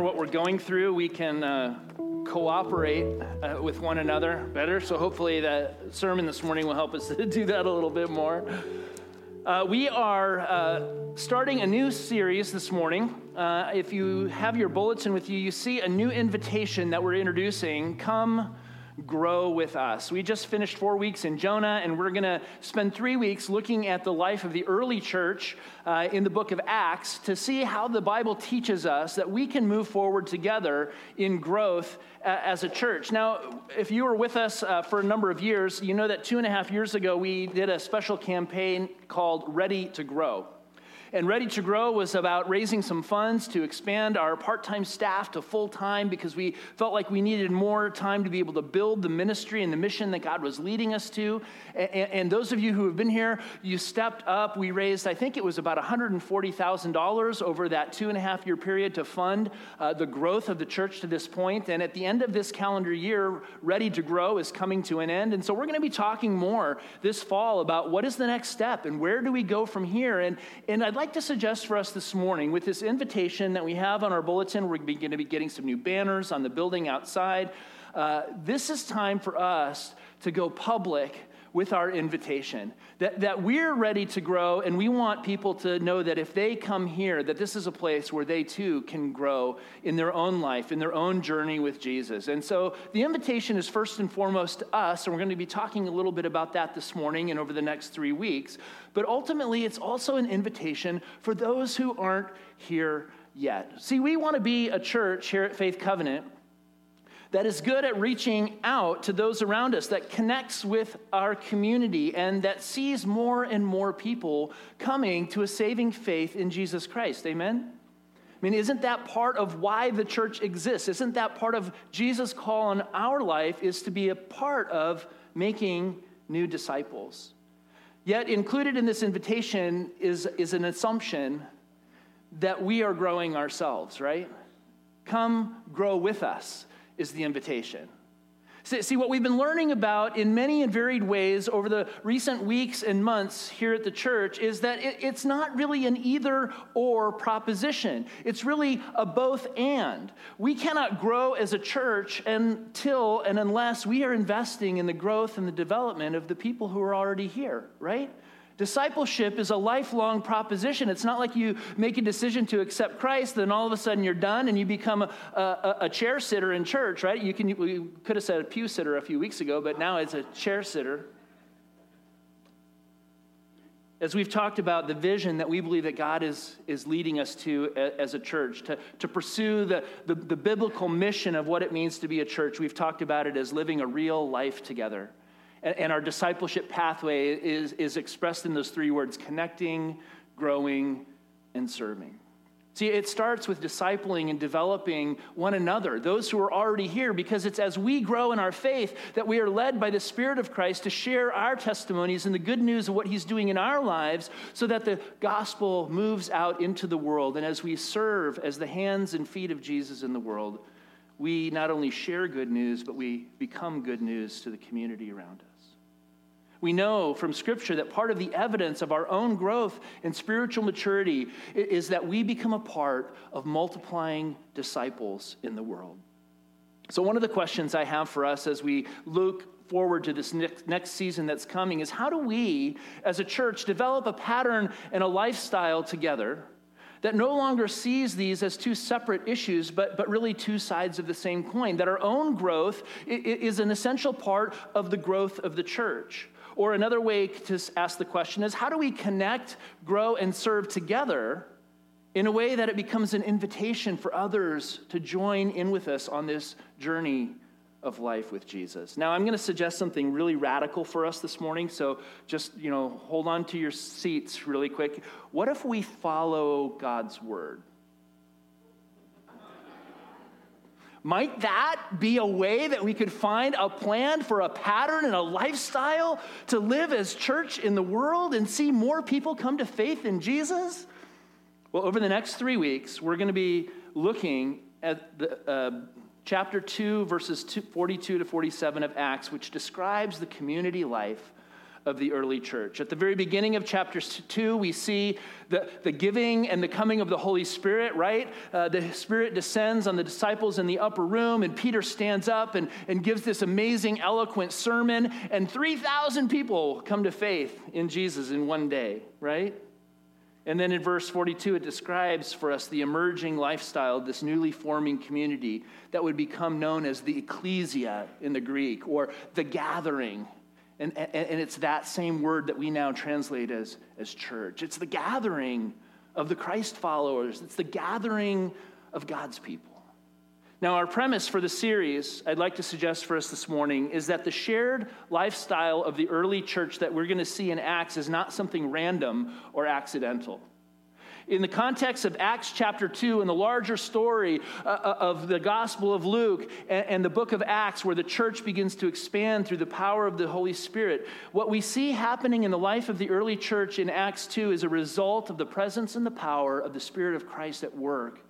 what we're going through, we can uh, cooperate uh, with one another better. So hopefully that sermon this morning will help us to do that a little bit more. Uh, we are uh, starting a new series this morning. Uh, if you have your bulletin with you, you see a new invitation that we're introducing. Come grow with us. We just finished four weeks in Jonah, and we're going to spend three weeks looking at the life of the early church uh, in the book of Acts to see how the Bible teaches us that we can move forward together in growth uh, as a church. Now, if you were with us uh, for a number of years, you know that two and a half years ago we did a special campaign called Ready to Grow. And Ready to Grow was about raising some funds to expand our part time staff to full time because we felt like we needed more time to be able to build the ministry and the mission that God was leading us to. And, those of you who have been here, you stepped up. We raised, I think it was about $140,000 over that two and a half year period to fund uh, the growth of the church to this point. And at the end of this calendar year, Ready to Grow is coming to an end. And so we're going to be talking more this fall about what is the next step and where do we go from here. And, and I'd like like to suggest for us this morning, with this invitation that we have on our bulletin, we're going to be getting some new banners on the building outside. Uh, this is time for us to go public with our invitation that, that we're ready to grow and we want people to know that if they come here that this is a place where they too can grow in their own life in their own journey with jesus. And so the invitation is first and foremost to us and we're going to be talking a little bit about that this morning and over the next three weeks. But ultimately it's also an invitation for those who aren't here yet. See we want to be a church here at faith covenant that is good at reaching out to those around us, that connects with our community, and that sees more and more people coming to a saving faith in Jesus Christ. Amen? I mean, isn't that part of why the church exists? Isn't that part of Jesus' call on our life is to be a part of making new disciples? Yet, included in this invitation is, is an assumption that we are growing ourselves, right? Come grow with us is the invitation. See, what we've been learning about in many and varied ways over the recent weeks and months here at the church is that it's not really an either or proposition. It's really a both and. We cannot grow as a church until and unless we are investing in the growth and the development of the people who are already here, right? Discipleship is a lifelong proposition. It's not like you make a decision to accept Christ, then all of a sudden you're done and you become a, a, a chair sitter in church, right? You, can, we could have said a pew sitter a few weeks ago, but now it's a chair sitter. As we've talked about the vision that we believe that God is, is leading us to as a church, to, to pursue the, the, the biblical mission of what it means to be a church, we've talked about it as living a real life together. And, and our discipleship pathway is, is expressed in those three words connecting, growing, and serving. See, it starts with discipling and developing one another, those who are already here, because it's as we grow in our faith that we are led by the Spirit of Christ to share our testimonies and the good news of what He's doing in our lives so that the gospel moves out into the world. And as we serve as the hands and feet of Jesus in the world, we not only share good news, but we become good news to the community around us. We know from Scripture that part of the evidence of our own growth and spiritual maturity is that we become a part of multiplying disciples in the world. So, one of the questions I have for us as we look forward to this next, season that's coming is how do we, as a church, develop a pattern and a lifestyle together that no longer sees these as two separate issues, but, but really two sides of the same coin? That our own growth is an essential part of the growth of the church. Or another way to ask the question is how do we connect, grow, and serve together in a way that it becomes an invitation for others to join in with us on this journey of life with Jesus. Now, I'm going to suggest something really radical for us this morning, so just, you know, hold on to your seats really quick. What if we follow God's word? Might that be a way that we could find a plan for a pattern and a lifestyle to live as church in the world and see more people come to faith in Jesus? Well, over the next three weeks, we're going to be looking at the, uh, chapter 2, verses 42 to 47 of Acts, which describes the community life of the early church. At the very beginning of chapter 2, we see the, the giving and the coming of the Holy Spirit, right? Uh, the Spirit descends on the disciples in the upper room, and Peter stands up and, and gives this amazing, eloquent sermon, and 3,000 people come to faith in Jesus in one day, right? And then in verse 42, it describes for us the emerging lifestyle of this newly forming community that would become known as the ecclesia in the Greek, or the gathering and, and, and it's that same word that we now translate as, as church. It's the gathering of the Christ followers, it's the gathering of God's people. Now, our premise for the series, I'd like to suggest for us this morning, is that the shared lifestyle of the early church that we're going to see in Acts is not something random or accidental in the context of Acts chapter 2 and the larger story uh, uh, of the Gospel of Luke and, and the book of Acts, where the church begins to expand through the power of the Holy Spirit, what we see happening in the life of the early church in Acts 2 is a result of the presence and the power of the Spirit of Christ at work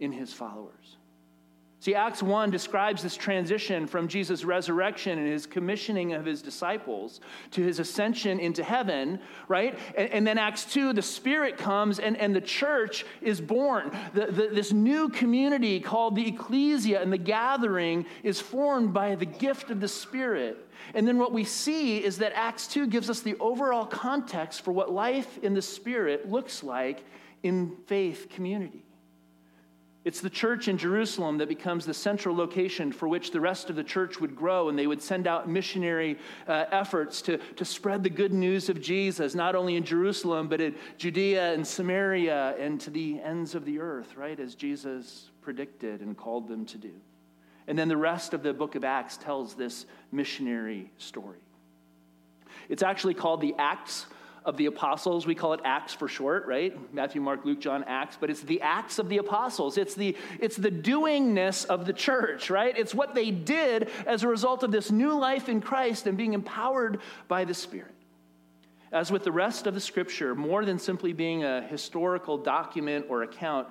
in his followers. See, Acts 1 describes this transition from Jesus' resurrection and his commissioning of his disciples to his ascension into heaven, right? And, and then Acts 2, the Spirit comes and, and the church is born. The, the, this new community called the ecclesia and the gathering is formed by the gift of the Spirit. And then what we see is that Acts 2 gives us the overall context for what life in the Spirit looks like in faith community. It's the church in Jerusalem that becomes the central location for which the rest of the church would grow, and they would send out missionary uh, efforts to, to spread the good news of Jesus, not only in Jerusalem, but in Judea and Samaria and to the ends of the earth, right, as Jesus predicted and called them to do. And then the rest of the book of Acts tells this missionary story. It's actually called the Acts of the apostles. We call it Acts for short, right? Matthew, Mark, Luke, John, Acts, but it's the acts of the apostles. It's the, it's the doingness of the church, right? It's what they did as a result of this new life in Christ and being empowered by the Spirit. As with the rest of the scripture, more than simply being a historical document or account,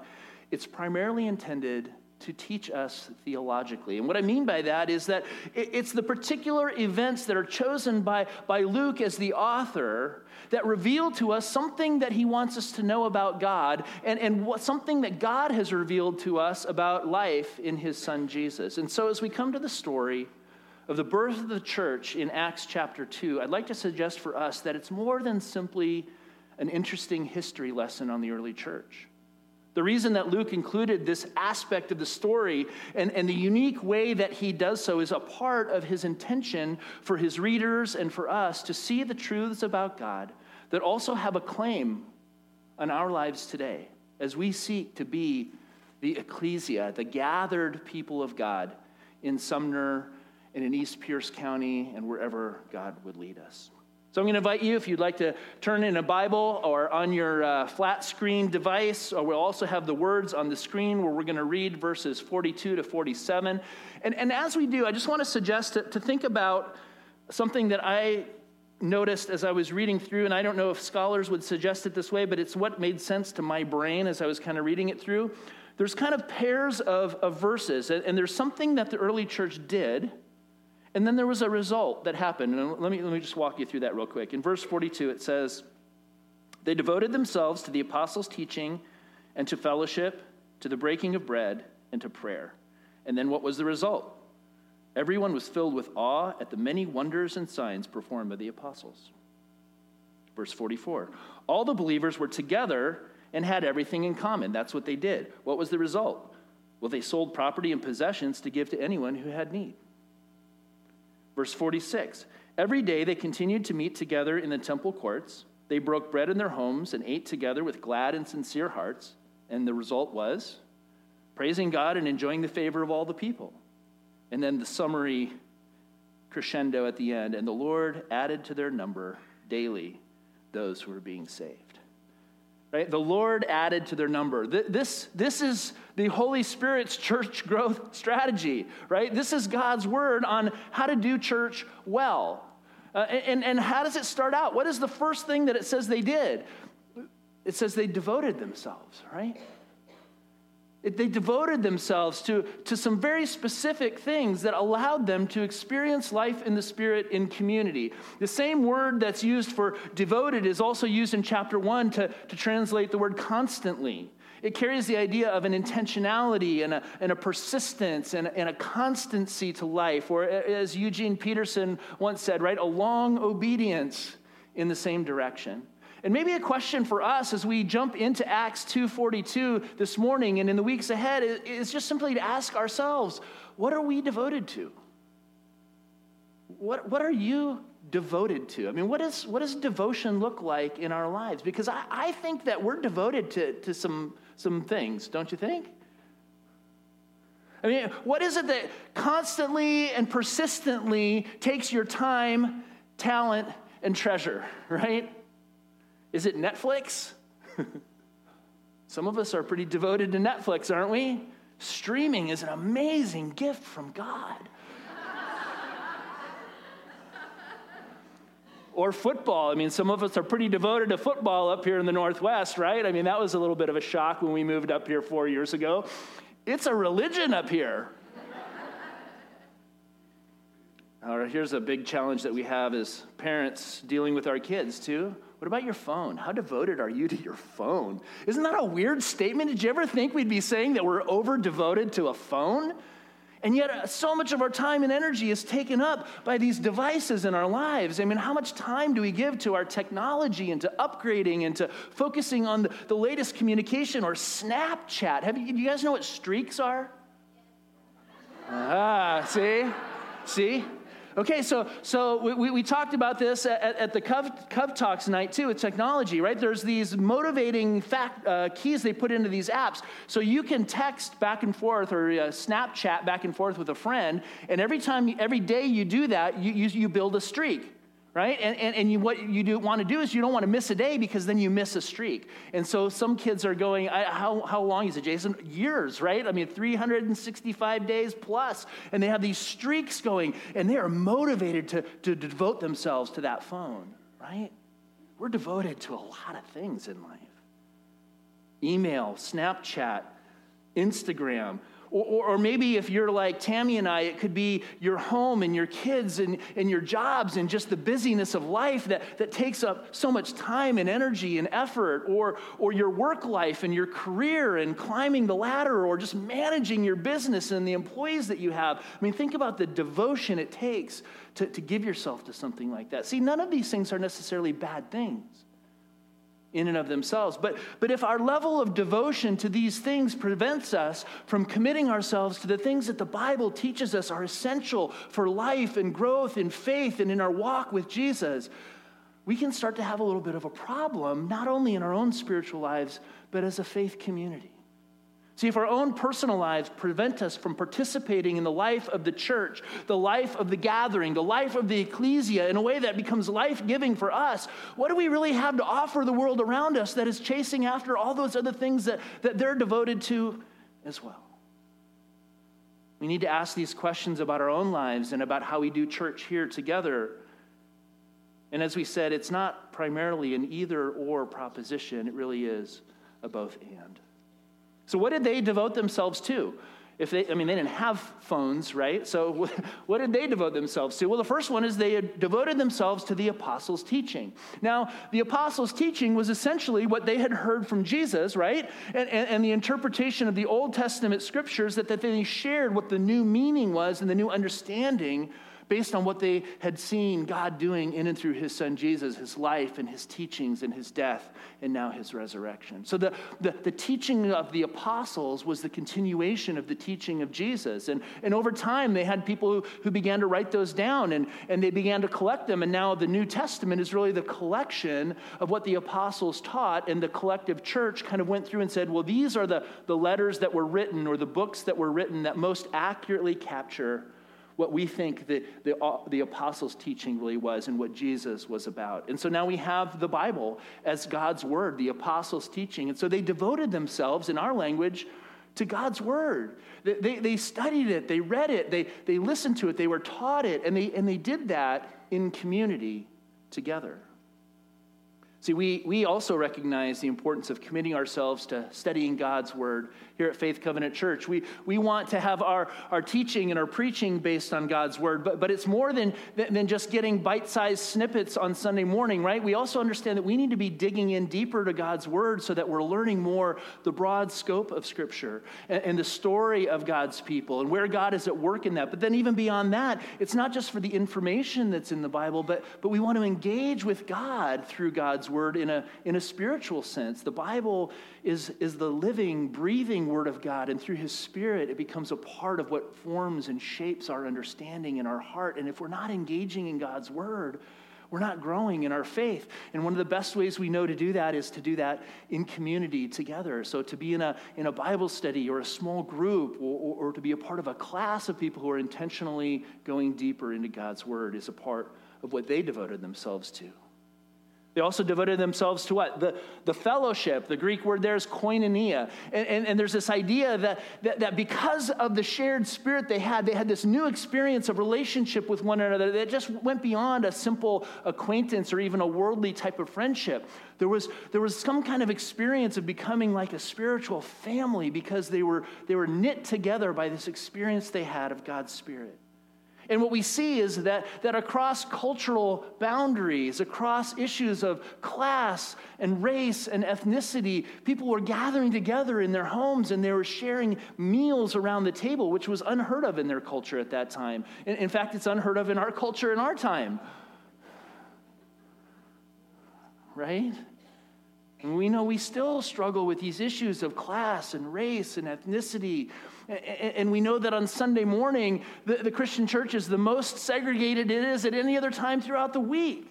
it's primarily intended to teach us theologically. And what I mean by that is that it's the particular events that are chosen by, by Luke as the author that reveal to us something that he wants us to know about God and, and what, something that God has revealed to us about life in his son Jesus. And so as we come to the story, of the birth of the church in Acts chapter 2, I'd like to suggest for us that it's more than simply an interesting history lesson on the early church. The reason that Luke included this aspect of the story and, and the unique way that he does so is a part of his intention for his readers and for us to see the truths about God that also have a claim on our lives today as we seek to be the ecclesia, the gathered people of God in Sumner and in East Pierce County and wherever God would lead us. So I'm going to invite you, if you'd like to turn in a Bible or on your uh, flat screen device, or we'll also have the words on the screen where we're going to read verses 42 to 47. And, and as we do, I just want to suggest to, to think about something that I noticed as I was reading through, and I don't know if scholars would suggest it this way, but it's what made sense to my brain as I was kind of reading it through. There's kind of pairs of, of verses, and, and there's something that the early church did and then there was a result that happened. And let me, let me just walk you through that real quick. In verse 42, it says, They devoted themselves to the apostles' teaching and to fellowship, to the breaking of bread, and to prayer. And then what was the result? Everyone was filled with awe at the many wonders and signs performed by the apostles. Verse 44 All the believers were together and had everything in common. That's what they did. What was the result? Well, they sold property and possessions to give to anyone who had need. Verse 46 Every day they continued to meet together in the temple courts. They broke bread in their homes and ate together with glad and sincere hearts. And the result was praising God and enjoying the favor of all the people. And then the summary crescendo at the end and the Lord added to their number daily those who were being saved. Right? The Lord added to their number. This, this is the Holy Spirit's church growth strategy, right? This is God's word on how to do church well. Uh, and, and how does it start out? What is the first thing that it says they did? It says they devoted themselves, right? They devoted themselves to, to some very specific things that allowed them to experience life in the Spirit in community. The same word that's used for devoted is also used in chapter 1 to, to translate the word constantly. It carries the idea of an intentionality and a, and a persistence and, and a constancy to life, or as Eugene Peterson once said, right, a long obedience in the same direction. And maybe a question for us as we jump into Acts 2:42 this morning and in the weeks ahead is just simply to ask ourselves, what are we devoted to? What, what are you devoted to? I mean, what, is, what does devotion look like in our lives? Because I, I think that we're devoted to, to some, some things, don't you think? I mean, what is it that constantly and persistently takes your time, talent, and treasure, right? Is it Netflix? Some of us are pretty devoted to Netflix, aren't we? Streaming is an amazing gift from God. or football. I mean, some of us are pretty devoted to football up here in the Northwest, right? I mean, that was a little bit of a shock when we moved up here four years ago. It's a religion up here. Right, here's a big challenge that we have as parents dealing with our kids, too. What about your phone? How devoted are you to your phone? Isn't that a weird statement? Did you ever think we'd be saying that we're over devoted to a phone? And yet, uh, so much of our time and energy is taken up by these devices in our lives. I mean, how much time do we give to our technology and to upgrading and to focusing on the, the latest communication or Snapchat? Have you, do you guys know what streaks are? Ah, see? See? Okay, so, so we, we talked about this at, at the Cov, Cov Talks night too with technology, right? There's these motivating fact, uh, keys they put into these apps. So you can text back and forth or uh, Snapchat back and forth with a friend, and every time, every day you do that, you, you, you build a streak right? And, and, and you, what you do, want to do is you don't want to miss a day because then you miss a streak. And so some kids are going, how, how long is it, Jason? Years, right? I mean, 365 days plus. And they have these streaks going, and they are motivated to, to devote themselves to that phone, right? We're devoted to a lot of things in life email, Snapchat, Instagram. Or, or, maybe if you're like Tammy and I, it could be your home and your kids and, and your jobs and just the busyness of life that, that takes up so much time and energy and effort. Or, or your work life and your career and climbing the ladder or just managing your business and the employees that you have. I mean, think about the devotion it takes to, to give yourself to something like that. See, none of these things are necessarily bad things in and of themselves. But, but if our level of devotion to these things prevents us from committing ourselves to the things that the Bible teaches us are essential for life and growth in faith and in our walk with Jesus, we can start to have a little bit of a problem, not only in our own spiritual lives, but as a faith community. See, if our own personal lives prevent us from participating in the life of the church, the life of the gathering, the life of the ecclesia in a way that becomes life giving for us, what do we really have to offer the world around us that is chasing after all those other things that, that they're devoted to as well? We need to ask these questions about our own lives and about how we do church here together. And as we said, it's not primarily an either or proposition, it really is a both and. So, what did they devote themselves to? If they, I mean, they didn't have phones, right? So, what did they devote themselves to? Well, the first one is they had devoted themselves to the apostles' teaching. Now, the apostles' teaching was essentially what they had heard from Jesus, right? And, and, and the interpretation of the Old Testament scriptures that, that they shared what the new meaning was and the new understanding based on what they had seen God doing in and through his son Jesus, his life and his teachings and his death and now his resurrection. So the, the, the, teaching of the apostles was the continuation of the teaching of Jesus. And, and over time, they had people who, who began to write those down and, and they began to collect them. And now the New Testament is really the collection of what the apostles taught. And the collective church kind of went through and said, well, these are the, the letters that were written or the books that were written that most accurately capture what we think the, the, uh, the apostles' teaching really was and what Jesus was about. And so now we have the Bible as God's word, the apostles' teaching. And so they devoted themselves, in our language, to God's word. They, they, they, studied it, they read it, they, they listened to it, they were taught it, and they, and they did that in community together. See, we, we also recognize the importance of committing ourselves to studying God's word here at Faith Covenant Church. We, we want to have our, our teaching and our preaching based on God's word, but, but it's more than, than just getting bite sized snippets on Sunday morning, right? We also understand that we need to be digging in deeper to God's word so that we're learning more the broad scope of Scripture and, and the story of God's people and where God is at work in that. But then, even beyond that, it's not just for the information that's in the Bible, but, but we want to engage with God through God's word in a, in a spiritual sense. The Bible is, is the living, breathing word of God, and through his spirit, it becomes a part of what forms and shapes our understanding in our heart. And if we're not engaging in God's word, we're not growing in our faith. And one of the best ways we know to do that is to do that in community together. So to be in a, in a Bible study or a small group or, or, or to be a part of a class of people who are intentionally going deeper into God's word is a part of what they devoted themselves to. They also devoted themselves to what? The, the fellowship. The Greek word there is koinonia. And, and, and there's this idea that, that, that, because of the shared spirit they had, they had this new experience of relationship with one another that just went beyond a simple acquaintance or even a worldly type of friendship. There was, there was some kind of experience of becoming like a spiritual family because they were, they were knit together by this experience they had of God's Spirit. And what we see is that, that across cultural boundaries, across issues of class and race and ethnicity, people were gathering together in their homes and they were sharing meals around the table, which was unheard of in their culture at that time. In, in fact, it's unheard of in our culture in our time. Right? And we know we still struggle with these issues of class and race and ethnicity. And we know that on Sunday morning, the, the Christian church is the most segregated it is at any other time throughout the week.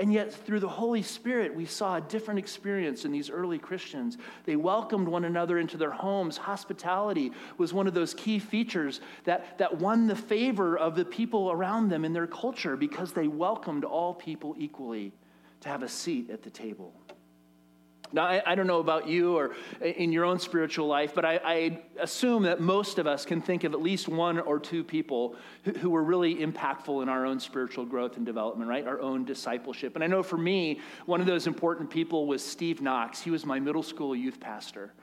And yet, through the Holy Spirit, we saw a different experience in these early Christians. They welcomed one another into their homes. Hospitality was one of those key features that, that won the favor of the people around them in their culture because they welcomed all people equally to have a seat at the table. Now, I, I, don't know about you or in your own spiritual life, but I, I, assume that most of us can think of at least one or two people who, who, were really impactful in our own spiritual growth and development, right? Our own discipleship. And I know for me, one of those important people was Steve Knox. He was my middle school youth pastor.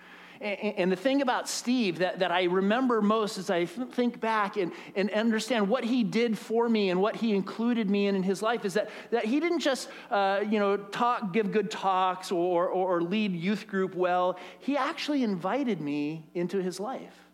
And the thing about Steve that, that I remember most as I think back and, and understand what he did for me and what he included me in in his life is that, that he didn't just, uh, you know, talk, give good talks or, or, or lead youth group well. He actually invited me into his life.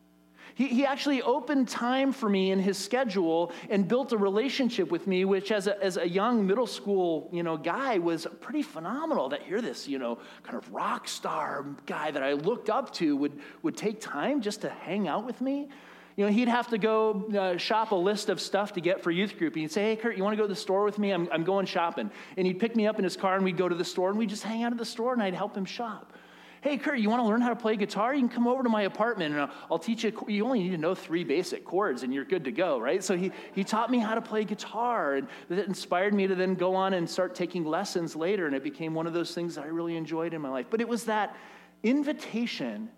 He, he actually opened time for me in his schedule and built a relationship with me, which as a, as a young middle school, you know, guy was pretty phenomenal that here this, you know, kind of rock star guy that I looked up to would, would take time just to hang out with me. You know, he'd have to go uh, shop a list of stuff to get for youth group. And he'd say, Hey, Kurt, you want to go to the store with me? I'm, I'm going shopping. And he'd pick me up in his car and we'd go to the store and we'd just hang out at the store and I'd help him shop. Hey, Kurt, you want to learn how to play guitar? You can come over to my apartment and I'll, teach you. You only need to know three basic chords and you're good to go, right? So he, he taught me how to play guitar and that inspired me to then go on and start taking lessons later. And it became one of those things that I really enjoyed in my life. But it was that invitation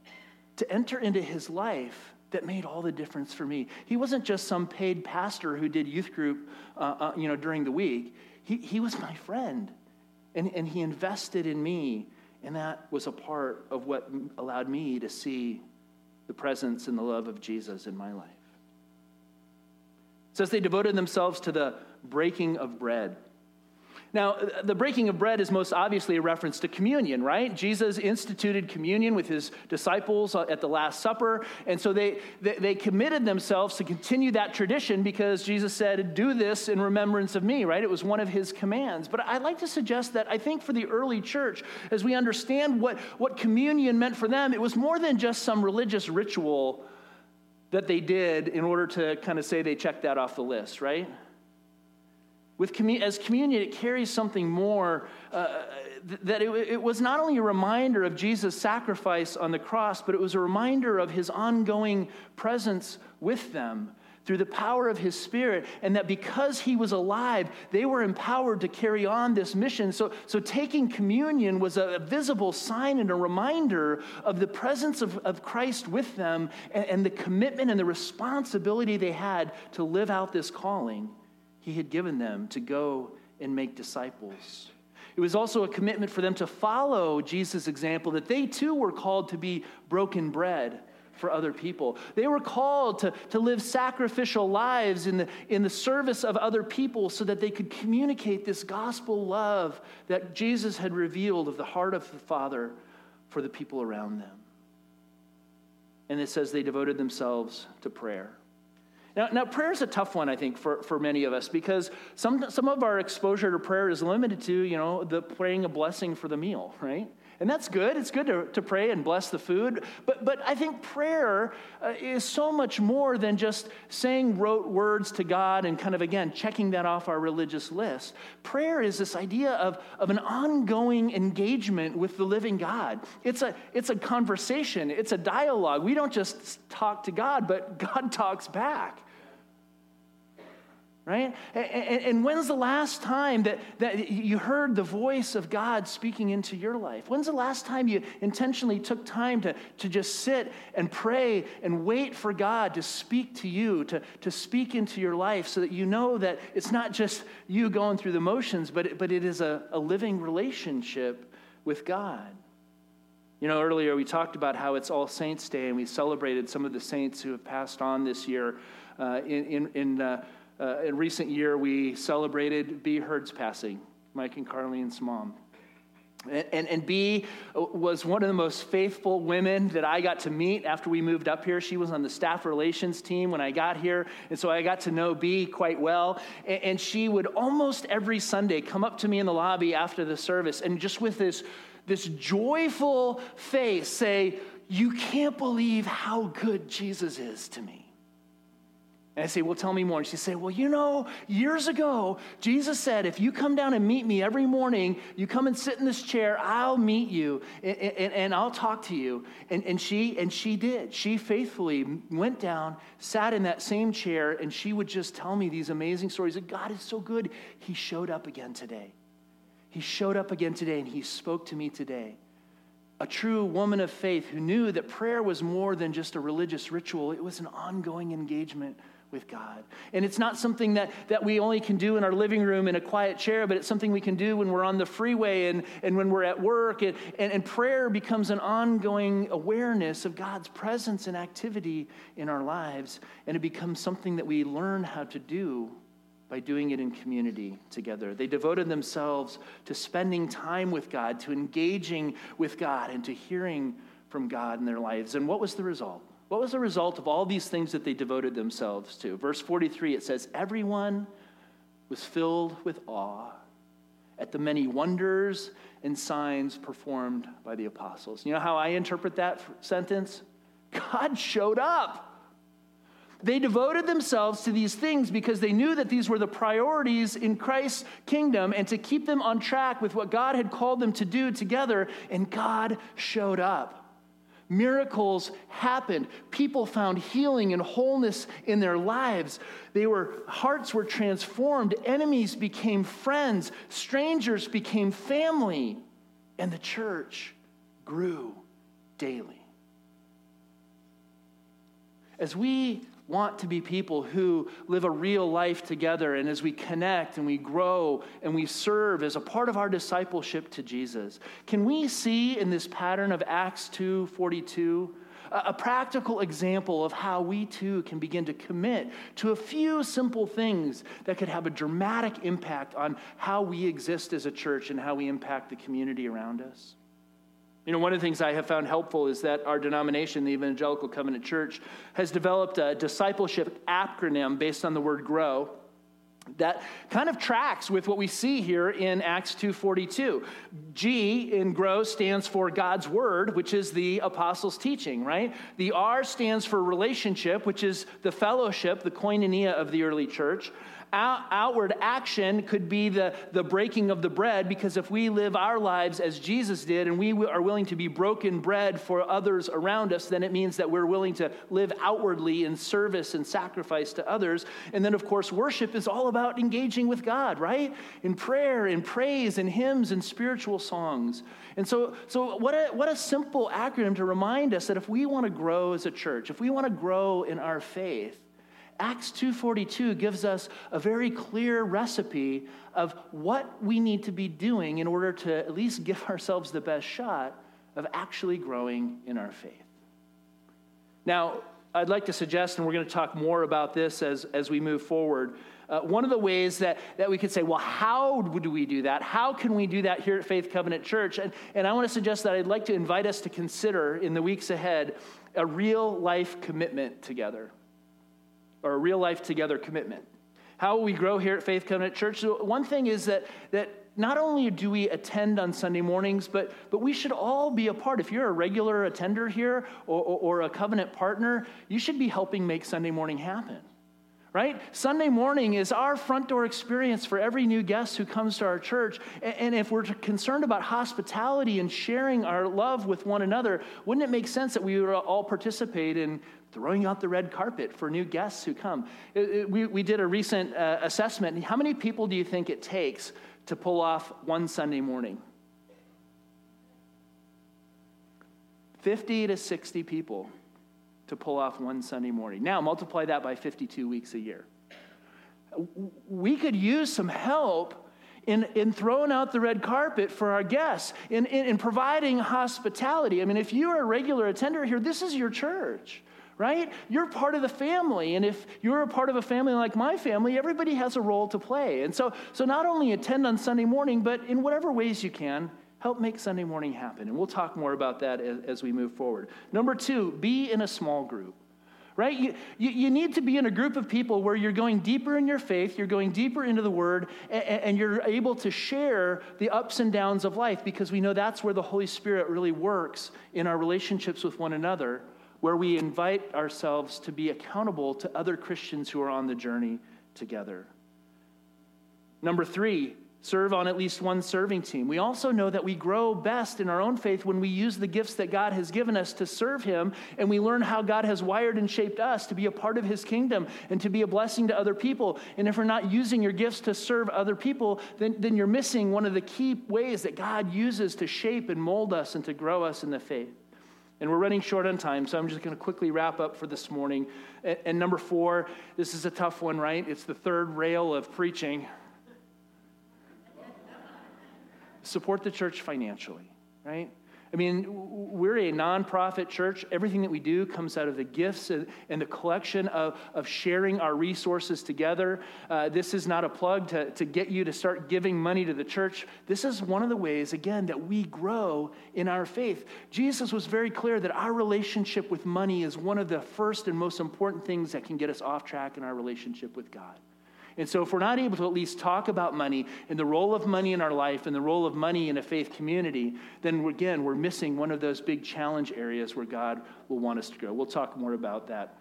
to enter into his life that made all the difference for me. He wasn't just some paid pastor who did youth group, uh, uh, you know, during the week. He, he was my friend, and, and he invested in me and that was a part of what allowed me to see the presence and the love of Jesus in my life. It says they devoted themselves to the breaking of bread. Now, the breaking of bread is most obviously a reference to communion, right? Jesus instituted communion with his disciples uh, at the Last Supper. And so they, they, they, committed themselves to continue that tradition because Jesus said, Do this in remembrance of me, right? It was one of his commands. But I'd like to suggest that I think for the early church, as we understand what, what communion meant for them, it was more than just some religious ritual that they did in order to kind of say they checked that off the list, right? With as communion, it carries something more. Uh, that it, it was not only a reminder of Jesus' sacrifice on the cross, but it was a reminder of his ongoing presence with them through the power of his spirit, and that because he was alive, they were empowered to carry on this mission. So, so taking communion was a, visible sign and a reminder of the presence of, of Christ with them and, and the commitment and the responsibility they had to live out this calling he had given them to go and make disciples. It was also a commitment for them to follow Jesus' example that they too were called to be broken bread for other people. They were called to, to live sacrificial lives in the, in the service of other people so that they could communicate this gospel love that Jesus had revealed of the heart of the Father for the people around them. And it says they devoted themselves to prayer. Now, now prayer is a tough one, I think, for, for many of us because some, some of our exposure to prayer is limited to, you know, the praying a blessing for the meal, right? And that's good. It's good to, to pray and bless the food. But, but I think prayer uh, is so much more than just saying rote words to God and kind of, again, checking that off our religious list. Prayer is this idea of, of an ongoing engagement with the living God. It's a, it's a conversation, it's a dialogue. We don't just talk to God, but God talks back right? And, when's the last time that, that you heard the voice of God speaking into your life? When's the last time you intentionally took time to, to just sit and pray and wait for God to speak to you, to, to speak into your life so that you know that it's not just you going through the motions, but it, but it is a, a living relationship with God? You know, earlier we talked about how it's All Saints' Day, and we celebrated some of the saints who have passed on this year uh, in, in, in uh, uh, in recent year, we celebrated B. Heard's passing, Mike and Carlene's mom. And, and, and, B was one of the most faithful women that I got to meet after we moved up here. She was on the staff relations team when I got here. And so I got to know B quite well. And, and she would almost every Sunday come up to me in the lobby after the service and just with this, this joyful face say, You can't believe how good Jesus is to me. And I say, Well, tell me more. And she said, Well, you know, years ago, Jesus said, If you come down and meet me every morning, you come and sit in this chair, I'll meet you and, and, and I'll talk to you. And, and, she, and she did. She faithfully went down, sat in that same chair, and she would just tell me these amazing stories that God is so good. He showed up again today. He showed up again today, and He spoke to me today a true woman of faith who knew that prayer was more than just a religious ritual, it was an ongoing engagement with God. And it's not something that, that we only can do in our living room in a quiet chair, but it's something we can do when we're on the freeway and, and when we're at work. And, and, and prayer becomes an ongoing awareness of God's presence and activity in our lives. And it becomes something that we learn how to do by doing it in community together. They devoted themselves to spending time with God, to engaging with God, and to hearing from God in their lives. And what was the result? What was the result of all these things that they devoted themselves to? Verse 43, it says, Everyone was filled with awe at the many wonders and signs performed by the apostles. You know how I interpret that sentence? God showed up. They devoted themselves to these things because they knew that these were the priorities in Christ's kingdom and to keep them on track with what God had called them to do together, and God showed up. Miracles happened. People found healing and wholeness in their lives. They were, hearts were transformed. Enemies became friends. Strangers became family. And the church grew daily. As we want to be people who live a real life together. And as we connect and we grow and we serve as a part of our discipleship to Jesus, can we see in this pattern of Acts 2 42? a practical example of how we too can begin to commit to a few simple things that could have a dramatic impact on how we exist as a church and how we impact the community around us. You know, one of the things I have found helpful is that our denomination, the Evangelical Covenant Church, has developed a discipleship acronym based on the word grow that kind of tracks with what we see here in Acts 2:42. G in grow stands for God's word, which is the apostles' teaching, right? The R stands for relationship, which is the fellowship, the koinonia of the early church outward action could be the, the breaking of the bread, because if we live our lives as Jesus did and we are willing to be broken bread for others around us, then it means that we're willing to live outwardly in service and sacrifice to others. And then, of course, worship is all about engaging with God, right? In prayer, in praise, in hymns, and spiritual songs. And so, so what, a, what a simple acronym to remind us that if we want to grow as a church, if we want to grow in our faith, Acts 2:42 gives us a very clear recipe of what we need to be doing in order to at least give ourselves the best shot of actually growing in our faith. Now, I'd like to suggest, and we're going to talk more about this as, as we move forward. Uh, one of the ways that, that we could say, well, how do we do that? How can we do that here at Faith Covenant Church? And, and I want to suggest that I'd like to invite us to consider in the weeks ahead a real life commitment together, or a real life together commitment. How we grow here at Faith Covenant Church? So one thing is that, that not only do we attend on Sunday mornings, but, but we should all be a part. If you're a regular attender here or, or, or, a covenant partner, you should be helping make Sunday morning happen. Right? Sunday morning is our front door experience for every new guest who comes to our church. And, if we're concerned about hospitality and sharing our love with one another, wouldn't it make sense that we would all participate in throwing out the red carpet for new guests who come? We, we did a recent uh, assessment. How many people do you think it takes to pull off one Sunday morning? 50 to 60 people to pull off one Sunday morning. Now, multiply that by 52 weeks a year. We could use some help in, in throwing out the red carpet for our guests, in, in, in providing hospitality. I mean, if you're a regular attender here, this is your church right? You're part of the family. And if you're a part of a family like my family, everybody has a role to play. And so, so not only attend on Sunday morning, but in whatever ways you can, help make Sunday morning happen. And we'll talk more about that as, as we move forward. Number two, be in a small group. Right? You, you, you, need to be in a group of people where you're going deeper in your faith, you're going deeper into the Word, and, and you're able to share the ups and downs of life because we know that's where the Holy Spirit really works in our relationships with one another where we invite ourselves to be accountable to other Christians who are on the journey together. Number three, serve on at least one serving team. We also know that we grow best in our own faith when we use the gifts that God has given us to serve Him and we learn how God has wired and shaped us to be a part of His kingdom and to be a blessing to other people. And if we're not using your gifts to serve other people, then, then you're missing one of the key ways that God uses to shape and mold us and to grow us in the faith. And we're running short on time, so I'm just going to quickly wrap up for this morning. And, and, number four, this is a tough one, right? It's the third rail of preaching. Support the church financially, right? I mean, we're a nonprofit church. Everything that we do comes out of the gifts and, the collection of, of sharing our resources together. Uh, this is not a plug to, to get you to start giving money to the church. This is one of the ways, again, that we grow in our faith. Jesus was very clear that our relationship with money is one of the first and most important things that can get us off track in our relationship with God. And so, if we're not able to at least talk about money and the role of money in our life and the role of money in a faith community, then again, we're missing one of those big challenge areas where God will want us to grow. We'll talk more about that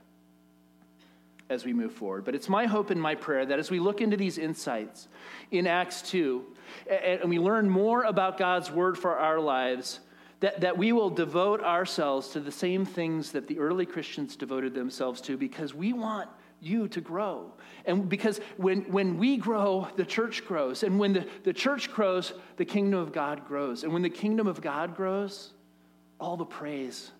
as we move forward. But it's my hope and my prayer that as we look into these insights in Acts 2 and we learn more about God's word for our lives, that, that we will devote ourselves to the same things that the early Christians devoted themselves to because we want you to grow. And because when, when we grow, the church grows. And when the, the church grows, the kingdom of God grows. And when the kingdom of God grows, all the praise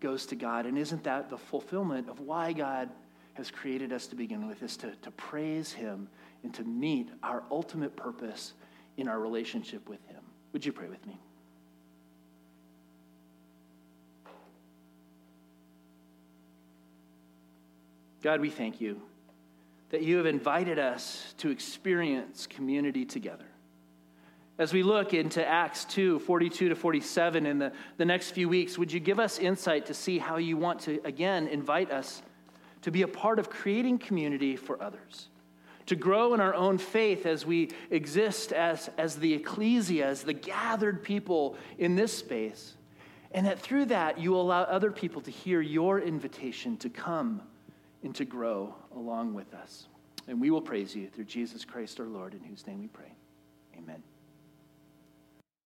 goes to God. And isn't that the fulfillment of why God has created us to begin with, is to, to praise Him and to meet our ultimate purpose in our relationship with Him? Would you pray with me? God, we thank you that you have invited us to experience community together. As we look into Acts 2 42 to 47 in the, the next few weeks, would you give us insight to see how you want to, again, invite us to be a part of creating community for others? To grow in our own faith as we exist as, as the ecclesia, as the gathered people in this space. And that through that, you allow other people to hear your invitation to come and to grow along with us. And we will praise you through Jesus Christ our Lord, in whose name we pray.